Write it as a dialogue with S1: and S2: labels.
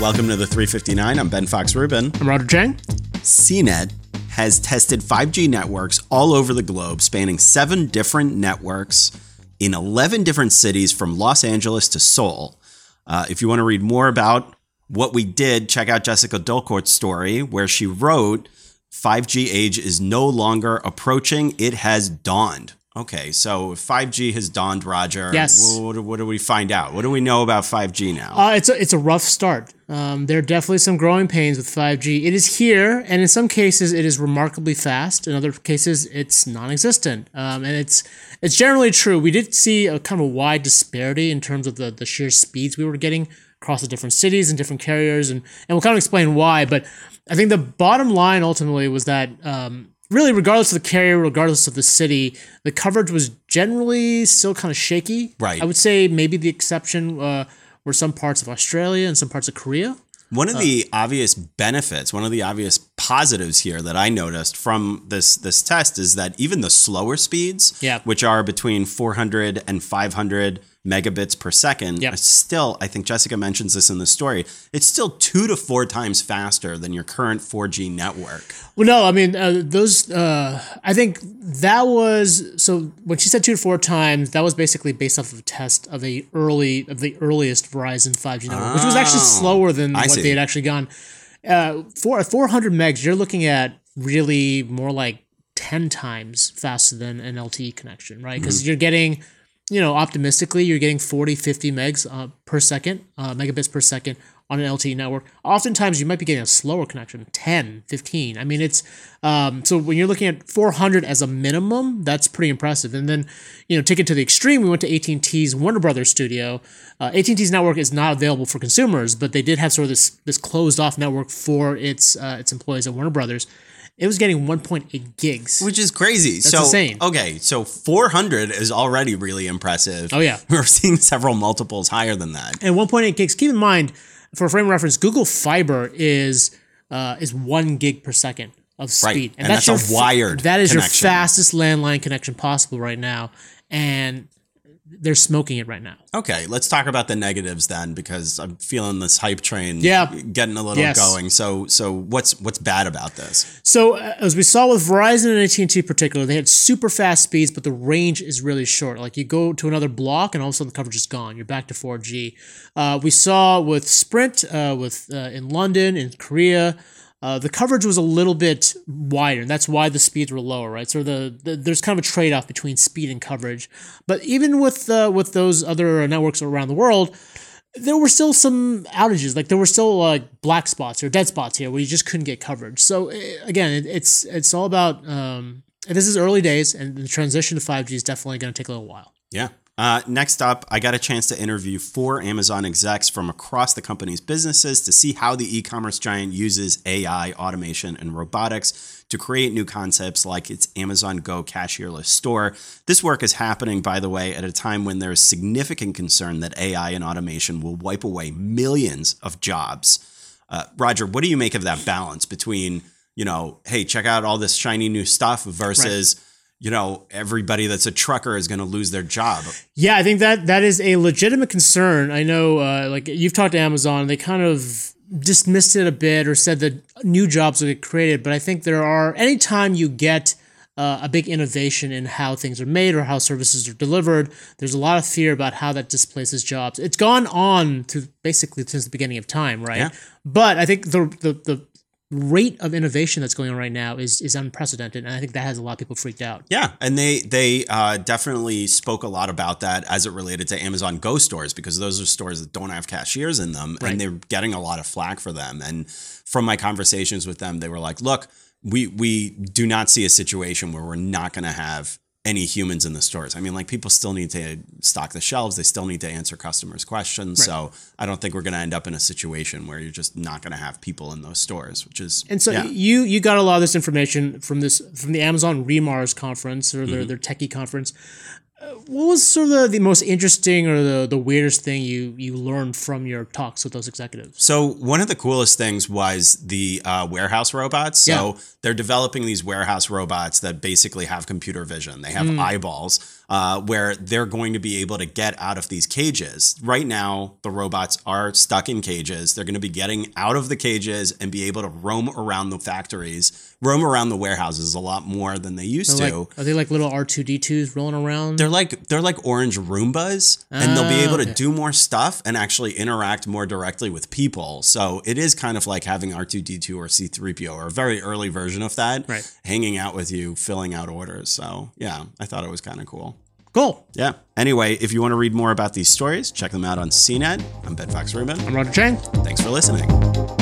S1: Welcome to the 359. I'm Ben Fox Rubin.
S2: I'm Roger Cheng.
S1: CNET has tested 5G networks all over the globe, spanning seven different networks in 11 different cities from Los Angeles to Seoul. Uh, if you want to read more about what we did, check out Jessica Dolcourt's story, where she wrote 5G age is no longer approaching, it has dawned. Okay, so 5G has dawned, Roger.
S2: Yes.
S1: What, what, what do we find out? What do we know about 5G now?
S2: Uh, it's a, it's a rough start. Um, there are definitely some growing pains with 5G. It is here, and in some cases, it is remarkably fast. In other cases, it's non-existent. Um, and it's it's generally true. We did see a kind of a wide disparity in terms of the, the sheer speeds we were getting across the different cities and different carriers, and, and we'll kind of explain why. But I think the bottom line ultimately was that um, really, regardless of the carrier, regardless of the city, the coverage was generally still kind of shaky.
S1: Right.
S2: I would say maybe the exception uh, were some parts of Australia and some parts of Korea.
S1: One of the obvious benefits, one of the obvious positives here that I noticed from this this test is that even the slower speeds,
S2: Yeah.
S1: which are between 400 and 500 megabits per second,
S2: Yep.
S1: are still, I think Jessica mentions this in the story, it's still two to four times faster than your current 4G network.
S2: Well, no, I mean uh, those. Uh, I think that was so when she said two to four times. That was basically based off of a test of a early of the earliest Verizon five G network, which was actually
S1: Oh,
S2: slower than
S1: I
S2: what
S1: see.
S2: they had actually gone. Uh, for four hundred megs, you're looking at really more like ten times faster than an LTE connection, right?
S1: Mm-hmm.
S2: Because you're getting you know, optimistically, you're getting 40, 50 megs uh, per second, uh, megabits per second on an LTE network. Oftentimes, you might be getting a slower connection, 10, 15. I mean, it's um, so when you're looking at 400 as a minimum, that's pretty impressive. And then, you know, take it to the extreme, we went to AT&T's Warner Brothers studio. Uh, AT&T's network is not available for consumers, but they did have sort of this this closed off network for its uh, its employees at Warner Brothers. It was getting 1.8 gigs.
S1: Which is crazy. so
S2: insane.
S1: okay, so 400 is already really impressive.
S2: Oh, yeah.
S1: We're seeing several multiples higher than that.
S2: and 1.8 gigs. Keep in mind, for frame reference, Google Fiber is uh, is one gig per second of speed,
S1: and that's a
S2: your
S1: wired
S2: That is
S1: connection.
S2: your fastest landline connection possible right now, and they're smoking it right now.
S1: Okay, let's talk about the negatives then, because I'm feeling this hype train
S2: Yeah.
S1: getting a little
S2: Yes.
S1: going. So, so what's what's bad about this?
S2: So uh, as we saw with Verizon and AT and T, in particular, they had super fast speeds, but the range is really short. Like you go to another block, and all of a sudden the coverage is gone. You're back to 4G. Uh, we saw with Sprint, uh, with uh, in London, in Korea. Uh, the coverage was a little bit wider, and that's why the speeds were lower, right? So the, the there's kind of a trade off between speed and coverage. But even with uh, with those other networks around the world, there were still some outages. Like there were still like black spots or dead spots here where you just couldn't get coverage. So eh, again, it, it's it's all about. Um, this is early days, and the transition to five G is definitely going to take a little while.
S1: Yeah. Uh, next up, I got a chance to interview four Amazon execs from across the company's businesses to see how the e-commerce giant uses AI, automation, and robotics to create new concepts like its Amazon Go cashierless store. This work is happening, by the way, at a time when there is significant concern that AI and automation will wipe away millions of jobs. Uh, Roger, what do you make of that balance between, you know, hey, check out all this shiny new stuff versus, you know, everybody that's a trucker is going to lose their job?
S2: Yeah, I think that that is a legitimate concern. I know, uh, like you've talked to Amazon, they kind of dismissed it a bit or said that new jobs will get created. But I think there are anytime you get uh, a big innovation in how things are made or how services are delivered, there's a lot of fear about how that displaces jobs. It's gone on to basically since the beginning of time, right?
S1: Yeah.
S2: But I think the the the rate of innovation that's going on right now is is unprecedented, and I think that has a lot of people freaked out.
S1: Yeah, and they they uh, definitely spoke a lot about that as it related to Amazon Go stores because those are stores that don't have cashiers in them,
S2: Right.
S1: and they're getting a lot of flack for them. And from my conversations with them, they were like, "Look, we we do not see a situation where we're not going to have any humans in the stores. I mean, like people still need to stock the shelves. They still need to answer customers' questions. So I don't think we're going to end up in a situation where you're just not going to have people in those stores, which is
S2: And so
S1: yeah.
S2: you you got a lot of this information from this from the Amazon re:MARS conference or
S1: Mm-hmm.
S2: their their techie conference. Uh, what was sort of the, the most interesting or the, the weirdest thing you you learned from your talks with those executives?
S1: So one of the coolest things was the uh, warehouse robots. So
S2: Yeah.
S1: they're developing these warehouse robots that basically have computer vision. They have
S2: Mm.
S1: eyeballs. uh, where they're going to be able to get out of these cages. Right now, the robots are stuck in cages. They're going to be getting out of the cages and be able to roam around the factories, roam around the warehouses a lot more than they used
S2: They're
S1: to.
S2: like, are they like little R two D twos rolling around?
S1: They're like they're like orange Roombas, and they'll be
S2: Ah,
S1: able to
S2: okay.
S1: do more stuff and actually interact more directly with people. So it is kind of like having R two D two or C three PO or a very early version of that,
S2: Right.
S1: hanging out with you, filling out orders. So yeah, I thought it was kind of cool.
S2: cool.
S1: Yeah. Anyway, if you want to read more about these stories, check them out on CNET. I'm Ben Fox Rubin.
S2: I'm Roger Cheng.
S1: Thanks for listening.